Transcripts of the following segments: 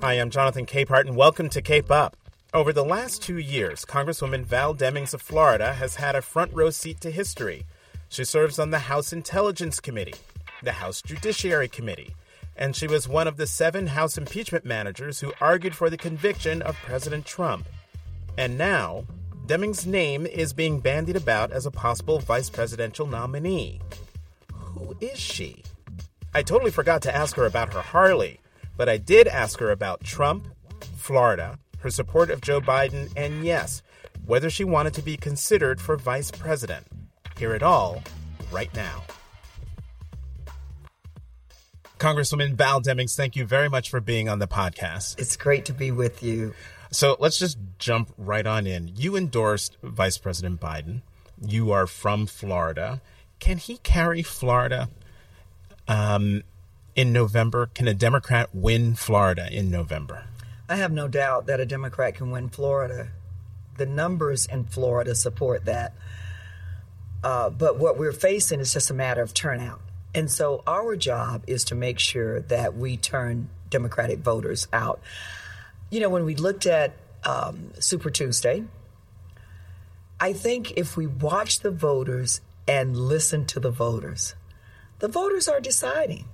Hi, I'm Jonathan Capehart, and welcome to Cape Up. Over the last two years, Congresswoman Val Demings of Florida has had a front row seat to history. She serves on the House Intelligence Committee, the House Judiciary Committee, and she was one of the seven House impeachment managers who argued for the conviction of President Trump. And now, Demings' name is being bandied about as a possible vice presidential nominee. Who is she? I totally forgot to ask her about her Harley, but I did ask her about Trump, Florida, her support of Joe Biden, and yes, whether she wanted to be considered for vice president. Hear it all right now. Congresswoman Val Demings, thank you very much for being on the podcast. It's great to be with you. So let's just jump right on in. You endorsed Vice President Biden. You are from Florida. Can he carry Florida um, in November? Can a Democrat win Florida in November? I have no doubt that a Democrat can win Florida. The numbers in Florida support that. Uh, but what we're facing is just a matter of turnout. And so our job is to make sure that we turn Democratic voters out. You know, when we looked at um, Super Tuesday, I think if we watch the voters and listen to the voters, the voters are deciding.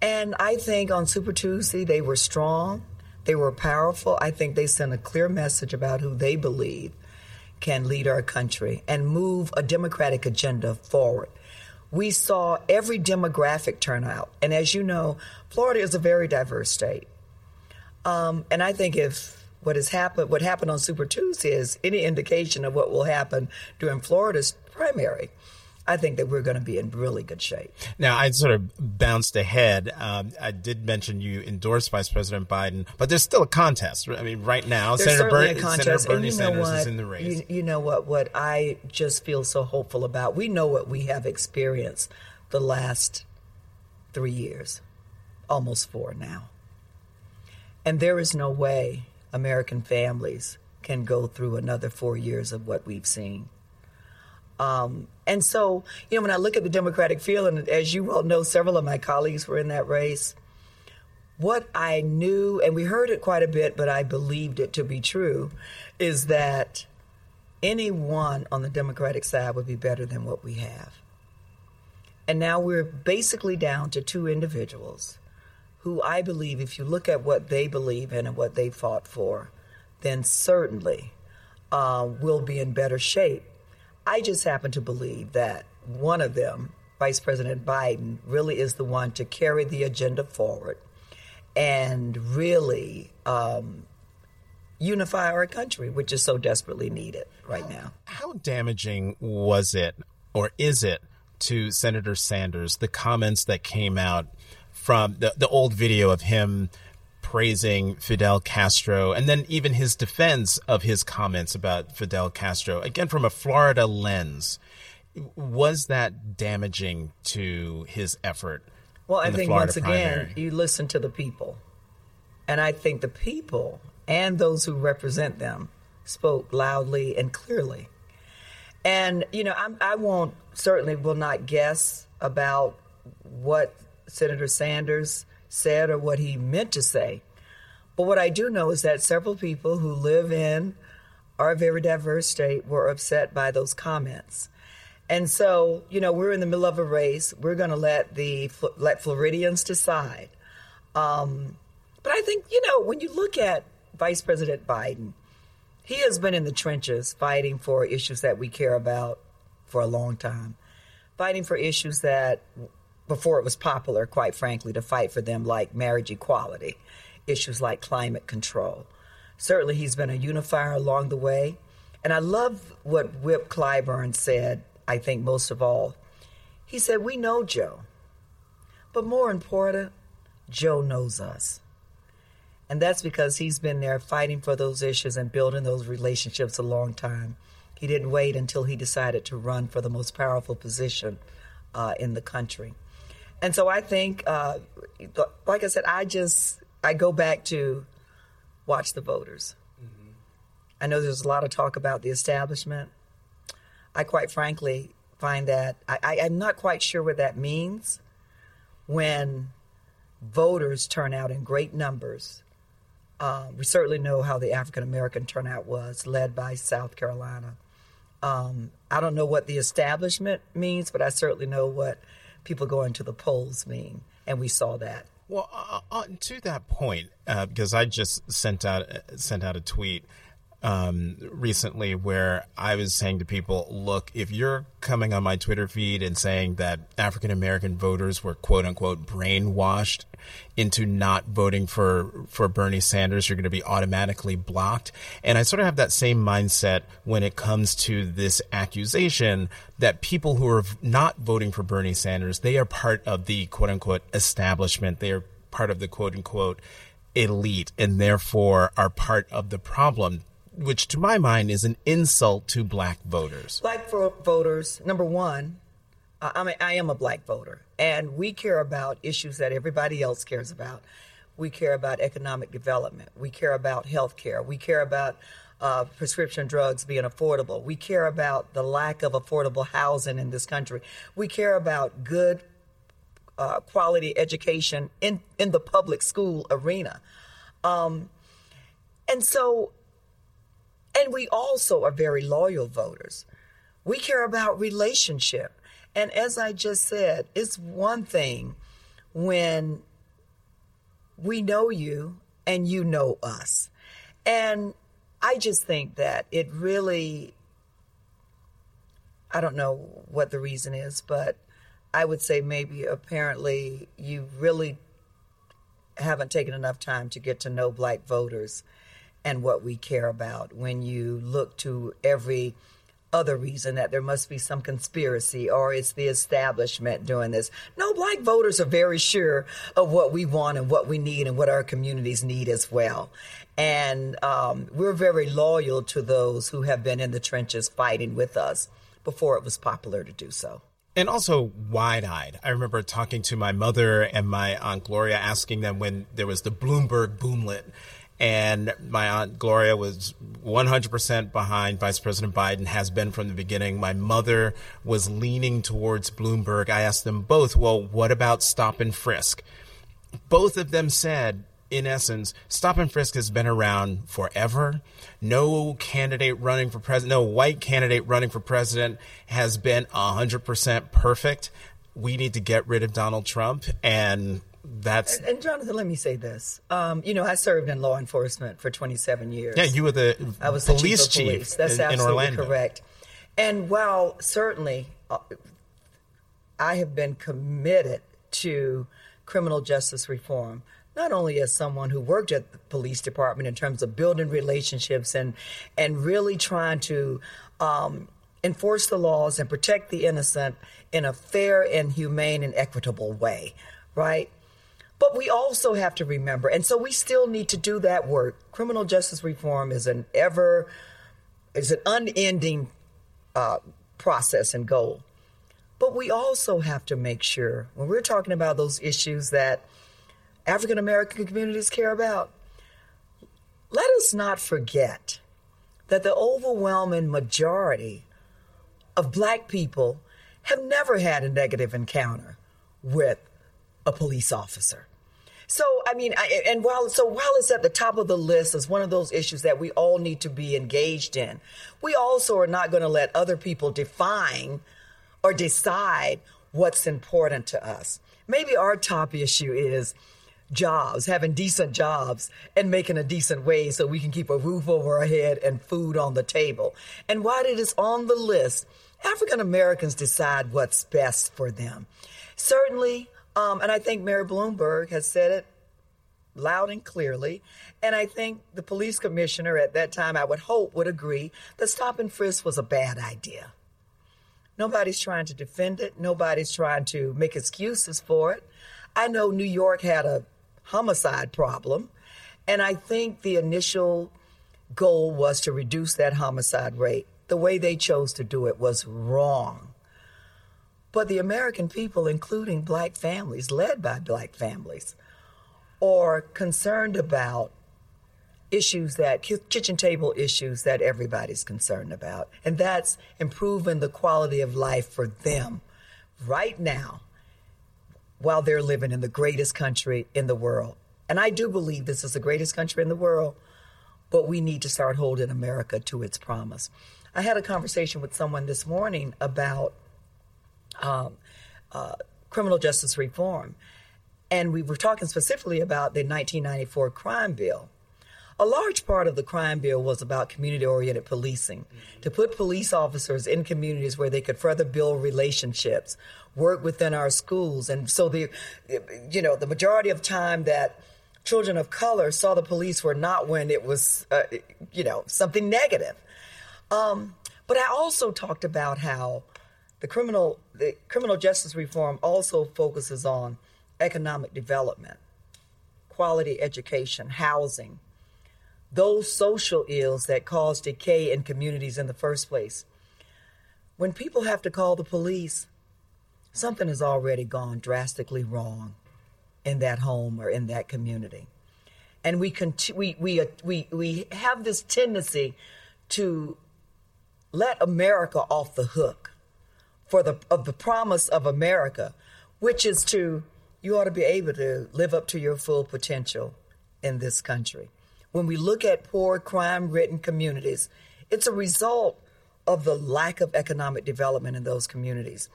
And I think on Super Tuesday, they were strong, they were powerful. I think they sent a clear message about who they believe can lead our country and move a democratic agenda forward. We saw every demographic turn out. And as you know, Florida is a very diverse state. Um, and I think if what has happened, what happened on Super Tuesday is any indication of what will happen during Florida's primary, I think that we're going to be in really good shape. Now, I sort of bounced ahead. Um, I did mention you endorsed Vice President Biden, but there's still a contest. I mean, right now, there's Senator, Ber- Senator Bernie Sanders what? is in the race. You, you know what? What I just feel so hopeful about. We know what we have experienced the last three years, almost four now, and there is no way American families can go through another four years of what we've seen. Um, and so, you know, when I look at the Democratic field, and as you well know, several of my colleagues were in that race. What I knew, and we heard it quite a bit, but I believed it to be true, is that anyone on the Democratic side would be better than what we have. And now we're basically down to two individuals who I believe, if you look at what they believe in and what they fought for, then certainly uh, will be in better shape I just happen to believe that one of them, Vice President Biden, really is the one to carry the agenda forward and really um, unify our country, which is so desperately needed right now. How damaging was it, or is it, to Senator Sanders, the comments that came out from the, the old video of him? Praising Fidel Castro and then even his defense of his comments about Fidel Castro, again from a Florida lens. Was that damaging to his effort? Well, I think once primary? again, you listen to the people. And I think the people and those who represent them spoke loudly and clearly. And, you know, I'm, I won't, certainly will not guess about what Senator Sanders said or what he meant to say. But what I do know is that several people who live in our very diverse state were upset by those comments. And so, you know, we're in the middle of a race. We're going to let the let Floridians decide. Um, but I think, you know, when you look at Vice President Biden, he has been in the trenches fighting for issues that we care about for a long time, fighting for issues that before it was popular, quite frankly, to fight for them, like marriage equality, issues like climate control. Certainly, he's been a unifier along the way. And I love what Whip Clyburn said, I think most of all. He said, We know Joe, but more important, Joe knows us. And that's because he's been there fighting for those issues and building those relationships a long time. He didn't wait until he decided to run for the most powerful position uh, in the country. And so I think, uh, like I said, I just I go back to watch the voters. Mm-hmm. I know there's a lot of talk about the establishment. I quite frankly find that I, I, I'm not quite sure what that means when voters turn out in great numbers. Uh, we certainly know how the African American turnout was, led by South Carolina. Um, I don't know what the establishment means, but I certainly know what people going to the polls mean, and we saw that. Well, uh, uh, to that point, uh, because I just sent out sent out a tweet um, recently where I was saying to people, look, if you're coming on my Twitter feed and saying that African American voters were quote unquote brainwashed into not voting for, for Bernie Sanders, you're going to be automatically blocked. And I sort of have that same mindset when it comes to this accusation that people who are not voting for Bernie Sanders, they are part of the quote unquote establishment. They are part of the quote unquote elite and therefore are part of the problem which to my mind is an insult to black voters. Black voters, number one, I mean, I am a black voter, and we care about issues that everybody else cares about. We care about economic development. We care about health care. We care about uh, prescription drugs being affordable. We care about the lack of affordable housing in this country. We care about good uh, quality education in, in the public school arena. Um, and so and we also are very loyal voters. We care about relationship. And as I just said, it's one thing when we know you and you know us. And I just think that it really, I don't know what the reason is, but I would say maybe apparently you really haven't taken enough time to get to know black voters and what we care about when you look to every other reason that there must be some conspiracy or it's the establishment doing this. No, black voters are very sure of what we want and what we need and what our communities need as well. And um, we're very loyal to those who have been in the trenches fighting with us before it was popular to do so. And also wide eyed. I remember talking to my mother and my Aunt Gloria asking them when there was the Bloomberg boomlet and my aunt Gloria was 100% behind Vice President Biden, has been from the beginning. My mother was leaning towards Bloomberg. I asked them both, well, what about stop and frisk? Both of them said, in essence, stop and frisk has been around forever. No candidate running for president, no white candidate running for president has been 100% perfect. We need to get rid of Donald Trump. And that's and, and, Jonathan, let me say this. Um, you know, I served in law enforcement for 27 years. Yeah, you were the I was police the chief, chief police. That's in, absolutely in correct. And while certainly uh, I have been committed to criminal justice reform, not only as someone who worked at the police department in terms of building relationships and and really trying to um, enforce the laws and protect the innocent in a fair and humane and equitable way, right? But we also have to remember, and so we still need to do that work. Criminal justice reform is an ever, is an unending uh, process and goal. But we also have to make sure when we're talking about those issues that African American communities care about, let us not forget that the overwhelming majority of black people have never had a negative encounter with a police officer. So, I mean, I, and while so while it's at the top of the list as one of those issues that we all need to be engaged in, we also are not going to let other people define or decide what's important to us. Maybe our top issue is jobs, having decent jobs and making a decent wage so we can keep a roof over our head and food on the table. And while it is on the list, African Americans decide what's best for them. Certainly, um, and I think Mayor Bloomberg has said it loud and clearly. And I think the police commissioner at that time, I would hope, would agree that stop and frisk was a bad idea. Nobody's trying to defend it. Nobody's trying to make excuses for it. I know New York had a homicide problem, and I think the initial goal was to reduce that homicide rate. The way they chose to do it was wrong. But the American people, including black families, led by black families, are concerned about issues that kitchen table issues that everybody's concerned about and that's improving the quality of life for them right now while they're living in the greatest country in the world. And I do believe this is the greatest country in the world, but we need to start holding America to its promise. I had a conversation with someone this morning about um, uh, criminal justice reform, and we were talking specifically about the 1994 crime bill. A large part of the crime bill was about community oriented policing, mm-hmm. to put police officers in communities where they could further build relationships, work within our schools. And so the, you know, the majority of time that children of color saw the police were not when it was, uh, you know, something negative. Um, but I also talked about how the criminal, the criminal justice reform also focuses on economic development, quality education, housing, those social ills that cause decay in communities in the first place. When people have to call the police, something has already gone drastically wrong in that home or in that community. And we, we, we, uh, we, we have this tendency to let America off the hook for the, of the promise of America, which is to, you ought to be able to live up to your full potential in this country when we look at poor, crime ridden communities, it's a result of the lack of economic development in those communities.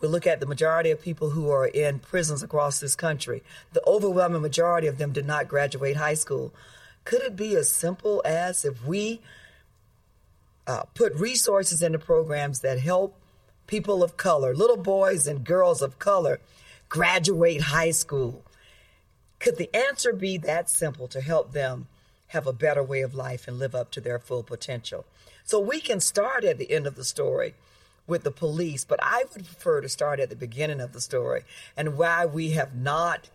We look at the majority of people who are in prisons across this country, the overwhelming majority of them did not graduate high school. Could it be as simple as if we uh, put resources into programs that help people of color, little boys and girls of color, graduate high school? Could the answer be that simple to help them have a better way of life and live up to their full potential. So we can start at the end of the story with the police, but I would prefer to start at the beginning of the story and why we have not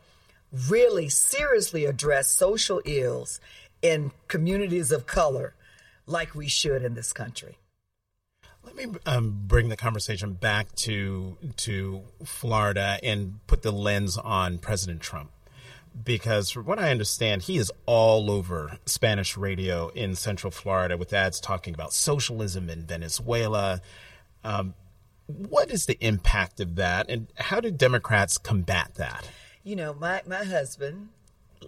really seriously addressed social ills in communities of color like we should in this country. Let me um, bring the conversation back to to Florida and put the lens on President Trump because from what I understand, he is all over Spanish radio in Central Florida with ads talking about socialism in Venezuela. Um, what is the impact of that, and how do Democrats combat that? You know, my, my husband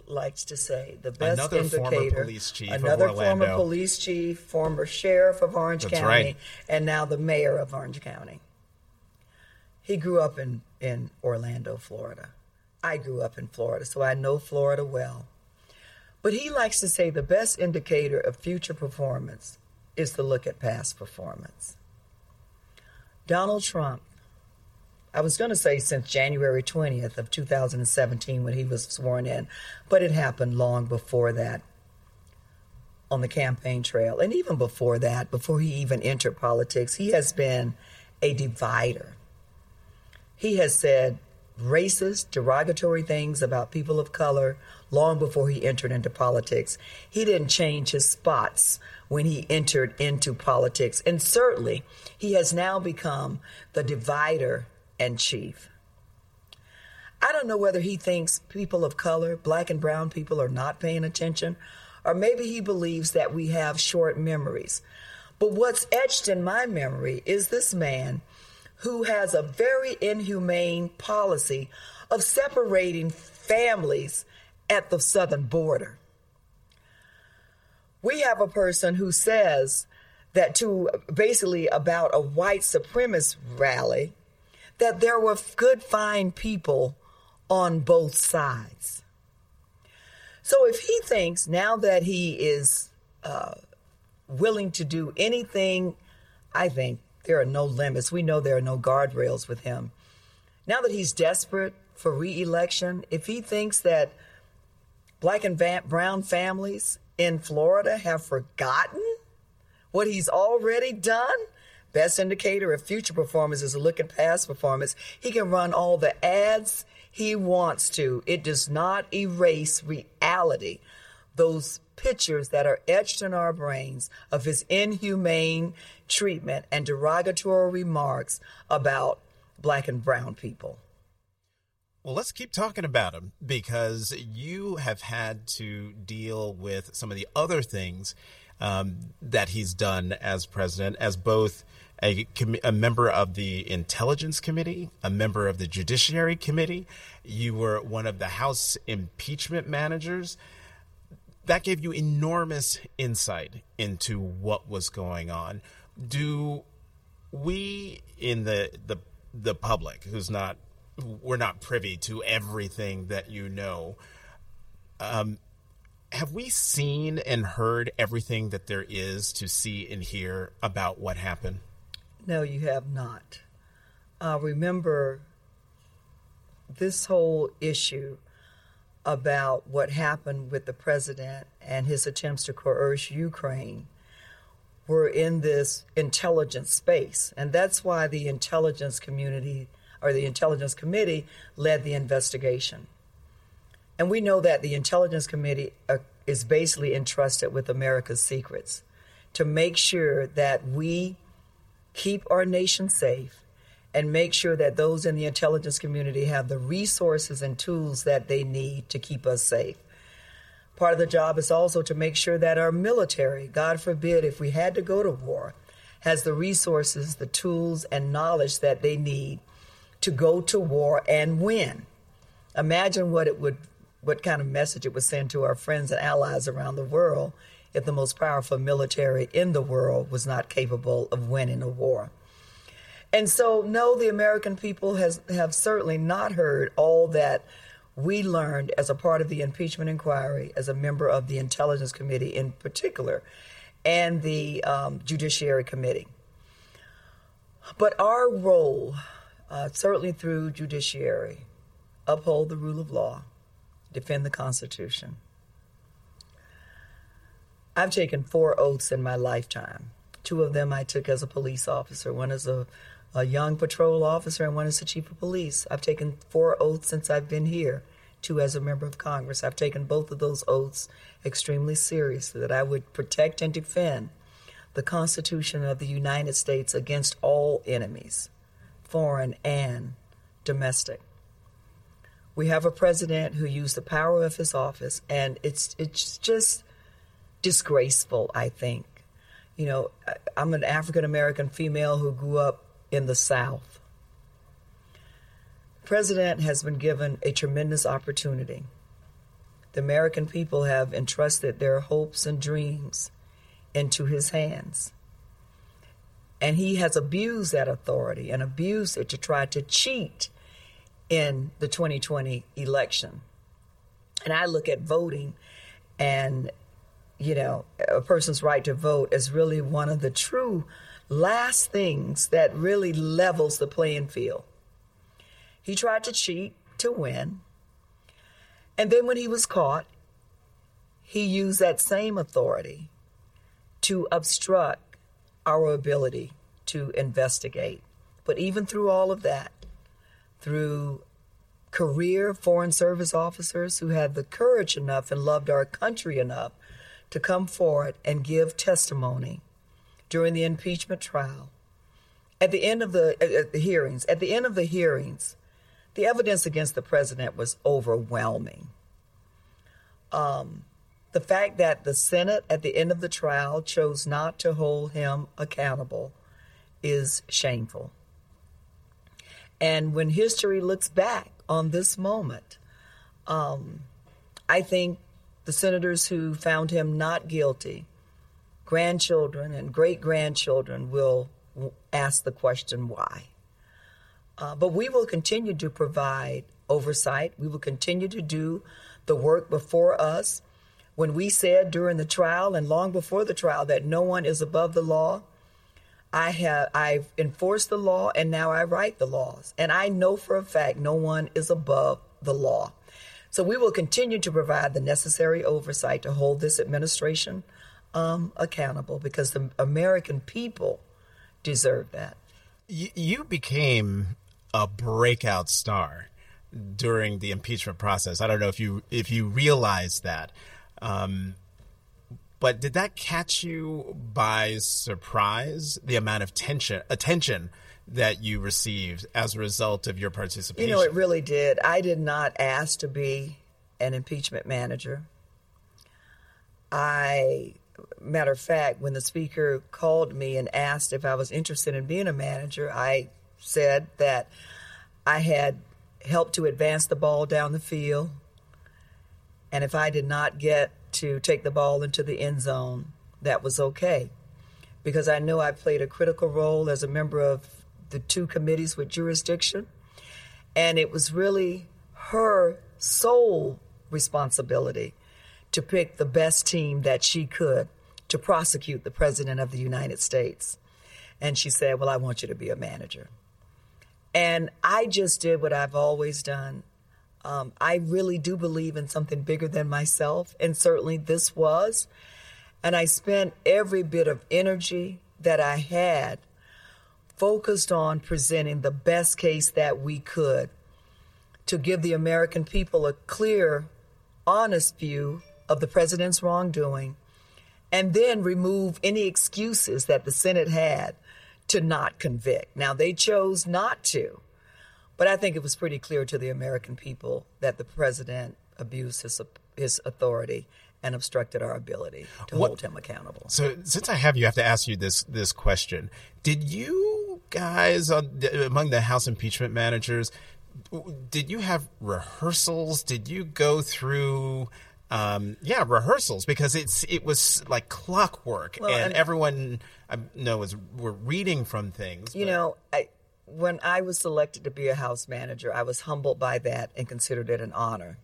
likes to say the best another indicator. Former police chief another former police chief, former sheriff of Orange That's County, right. and now the mayor of Orange County. He grew up in, in Orlando, Florida. I grew up in Florida, so I know Florida well. But he likes to say the best indicator of future performance is to look at past performance. Donald Trump, I was going to say since January 20th of 2017 when he was sworn in, but it happened long before that on the campaign trail. And even before that, before he even entered politics, he has been a divider. He has said racist, derogatory things about people of color long before he entered into politics. He didn't change his spots when he entered into politics. And certainly, he has now become the divider and chief. I don't know whether he thinks people of color, black and brown people, are not paying attention, or maybe he believes that we have short memories. But what's etched in my memory is this man who has a very inhumane policy of separating families at the southern border. We have a person who says that to basically about a white supremacist rally, that there were good, fine people on both sides. So if he thinks now that he is uh, willing to do anything, I think there are no limits. We know there are no guardrails with him. Now that he's desperate for reelection, if he thinks that black and brown families in Florida have forgotten what he's already done, best indicator of future performance is a look at past performance. He can run all the ads he wants to. It does not erase reality. Those pictures that are etched in our brains of his inhumane treatment and derogatory remarks about black and brown people. Well, let's keep talking about him because you have had to deal with some of the other things um, that he's done as president, as both a, a, member of the Intelligence Committee, a member of the Judiciary Committee. You were one of the House impeachment managers. That gave you enormous insight into what was going on. Do we in the the the public who's not we're not privy to everything that you know um, have we seen and heard everything that there is to see and hear about what happened no you have not uh, remember this whole issue about what happened with the president and his attempts to coerce Ukraine were in this intelligence space. And that's why the intelligence community or the intelligence committee led the investigation. And we know that the intelligence committee uh, is basically entrusted with America's secrets to make sure that we keep our nation safe and make sure that those in the intelligence community have the resources and tools that they need to keep us safe. Part of the job is also to make sure that our military, God forbid, if we had to go to war, has the resources, the tools, and knowledge that they need to go to war and win. Imagine what it would, what kind of message it would send to our friends and allies around the world if the most powerful military in the world was not capable of winning a war. And so, no, the American people has have certainly not heard all that we learned as a part of the impeachment inquiry, as a member of the Intelligence Committee in particular, and the um, Judiciary Committee. But our role, uh, certainly through judiciary, uphold the rule of law, defend the Constitution. I've taken four oaths in my lifetime. Two of them I took as a police officer, one as a a young patrol officer, and one as the chief of police. I've taken four oaths since I've been here, two as a member of Congress. I've taken both of those oaths extremely seriously that I would protect and defend the Constitution of the United States against all enemies, foreign and domestic. We have a president who used the power of his office, and it's it's just disgraceful. I think, you know, I'm an African American female who grew up in the South. The president has been given a tremendous opportunity. The American people have entrusted their hopes and dreams into his hands. And he has abused that authority and abused it to try to cheat in the 2020 election. And I look at voting and, you know, a person's right to vote as really one of the true last things that really levels the playing field. He tried to cheat to win. And then when he was caught, he used that same authority to obstruct our ability to investigate. But even through all of that, through career Foreign Service officers who had the courage enough and loved our country enough to come forward and give testimony during the impeachment trial. At the end of the, uh, the hearings, at the end of the hearings, the evidence against the president was overwhelming. Um, the fact that the Senate at the end of the trial chose not to hold him accountable is shameful. And when history looks back on this moment, um, I think the senators who found him not guilty grandchildren and great grandchildren will ask the question why. Uh, but we will continue to provide oversight. We will continue to do the work before us. When we said during the trial and long before the trial that no one is above the law, I have I've enforced the law and now I write the laws. And I know for a fact no one is above the law. So we will continue to provide the necessary oversight to hold this administration um, accountable because the American people deserve that. You became a breakout star during the impeachment process. I don't know if you if you realized that, um, but did that catch you by surprise? The amount of tension attention that you received as a result of your participation. You know, it really did. I did not ask to be an impeachment manager. I matter of fact, when the speaker called me and asked if I was interested in being a manager, I said that I had helped to advance the ball down the field. And if I did not get to take the ball into the end zone, that was okay. Because I knew I played a critical role as a member of the two committees with jurisdiction. And it was really her sole responsibility to pick the best team that she could to prosecute the President of the United States. And she said, Well, I want you to be a manager. And I just did what I've always done. Um, I really do believe in something bigger than myself, and certainly this was. And I spent every bit of energy that I had focused on presenting the best case that we could to give the American people a clear, honest view of the president's wrongdoing and then remove any excuses that the Senate had to not convict. Now, they chose not to, but I think it was pretty clear to the American people that the president abused his, his authority and obstructed our ability to what, hold him accountable. So, since I have you, I have to ask you this this question: Did you guys on, among the House impeachment managers? Did you have rehearsals? Did you go through? Um, yeah, rehearsals because it's it was like clockwork, well, and, and, everyone I know was were reading from things. You but. know, I, when I was selected to be a house manager, I was humbled by that and considered it an honor.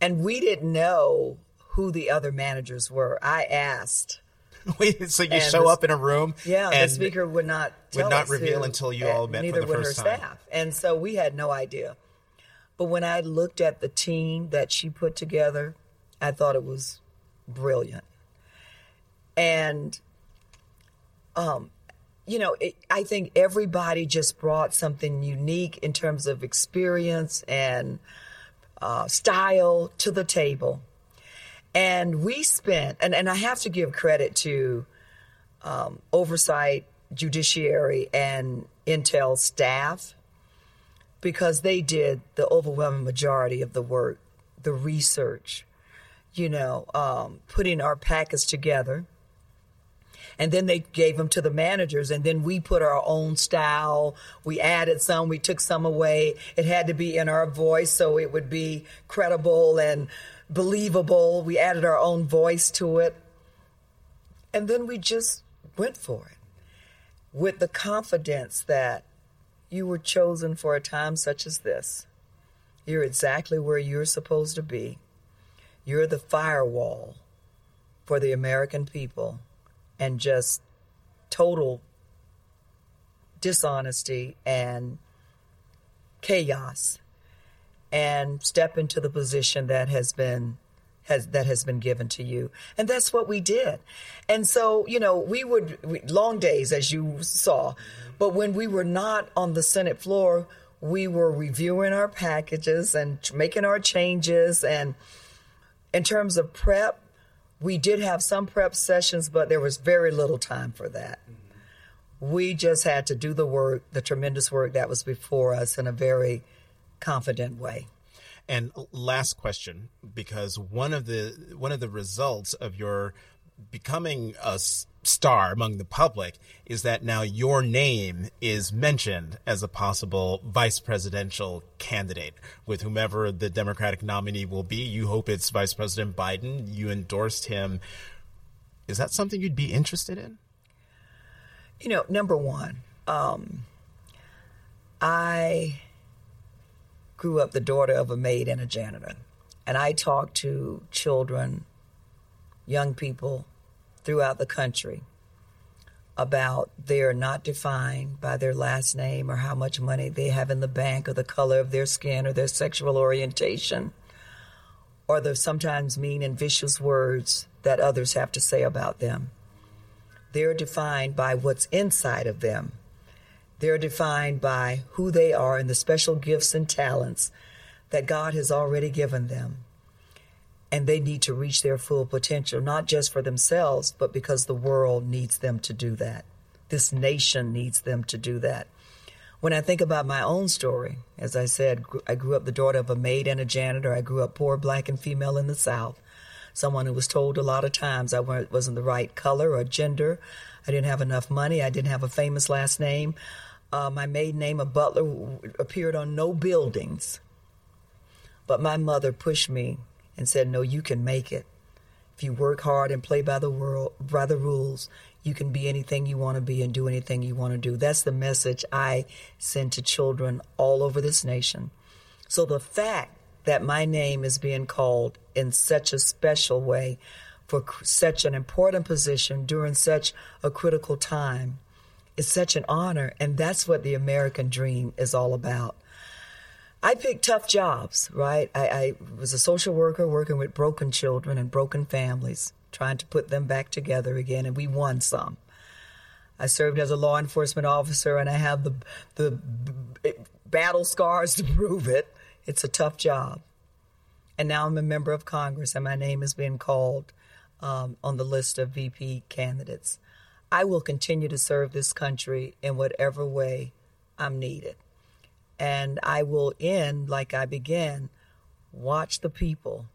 And we didn't know who the other managers were. I asked. So you show the, up in a room? Yeah, and the speaker would not would not reveal who, until you all met neither for the would first her time. staff, and so we had no idea. But when I looked at the team that she put together, I thought it was brilliant. And, um, you know, it, I think everybody just brought something unique in terms of experience and uh, style to the table. And we spent, and, and I have to give credit to um, oversight, judiciary, and Intel staff because they did the overwhelming majority of the work, the research, you know, um, putting our packets together. And then they gave them to the managers, and then we put our own style. We added some, we took some away. It had to be in our voice so it would be credible and believable. We added our own voice to it. And then we just went for it with the confidence that you were chosen for a time such as this. You're exactly where you're supposed to be. You're the firewall for the American people and just total dishonesty and chaos and step into the position that has been has that has been given to you. And that's what we did. And so you know we would we, long days as you saw. But when we were not on the senate floor we were reviewing our packages and making our changes. And in terms of prep we did have some prep sessions but there was very little time for that. Mm-hmm. We just had to do the work the tremendous work that was before us in a very confident way. And last question, because one of the one of the results of your becoming a star among the public is that now your name is mentioned as a possible vice presidential candidate with whomever the Democratic nominee will be. You hope it's Vice President Biden. You endorsed him. Is that something you'd be interested in? You know, number one, um, I grew up the daughter of a maid and a janitor. And I talked to children, young people throughout the country about they're not defined by their last name or how much money they have in the bank or the color of their skin or their sexual orientation or the sometimes mean and vicious words that others have to say about them. They're defined by what's inside of them they're defined by who they are and the special gifts and talents that God has already given them. And they need to reach their full potential, not just for themselves, but because the world needs them to do that. This nation needs them to do that. When I think about my own story, as I said, I grew up the daughter of a maid and a janitor. I grew up poor, black, and female in the South. someone who was told a lot of times I wasn't the right color or gender. I didn't have enough money. I didn't have a famous last name. Uh, my maiden name of Butler appeared on no buildings. But my mother pushed me and said, No, you can make it. If you work hard and play by the world, by the rules, you can be anything you want to be and do anything you want to do. That's the message I send to children all over this nation. So the fact that my name is being called in such a special way for such an important position during such a critical time is such an honor. And that's what the American dream is all about. I picked tough jobs, right? I, I, was a social worker working with broken children and broken families, trying to put them back together again, and we won some. I served as a law enforcement officer, and I have the the battle scars to prove it. It's a tough job. And now I'm a member of Congress, and my name is being called um, on the list of VP candidates. I will continue to serve this country in whatever way I'm needed. And I will end like I began watch the people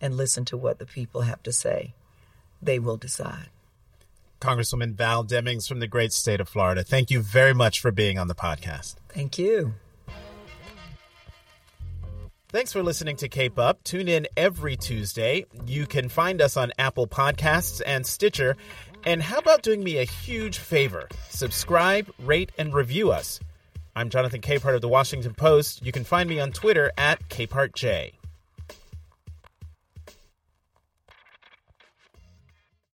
and listen to what the people have to say. They will decide. Congresswoman Val Demings from the great state of Florida, thank you very much for being on the podcast. Thank you. Thanks for listening to Cape Up. Tune in every Tuesday. You can find us on Apple Podcasts and Stitcher. And how about doing me a huge favor? Subscribe, rate, and review us. I'm Jonathan Capehart of the Washington Post. You can find me on Twitter at CapehartJ.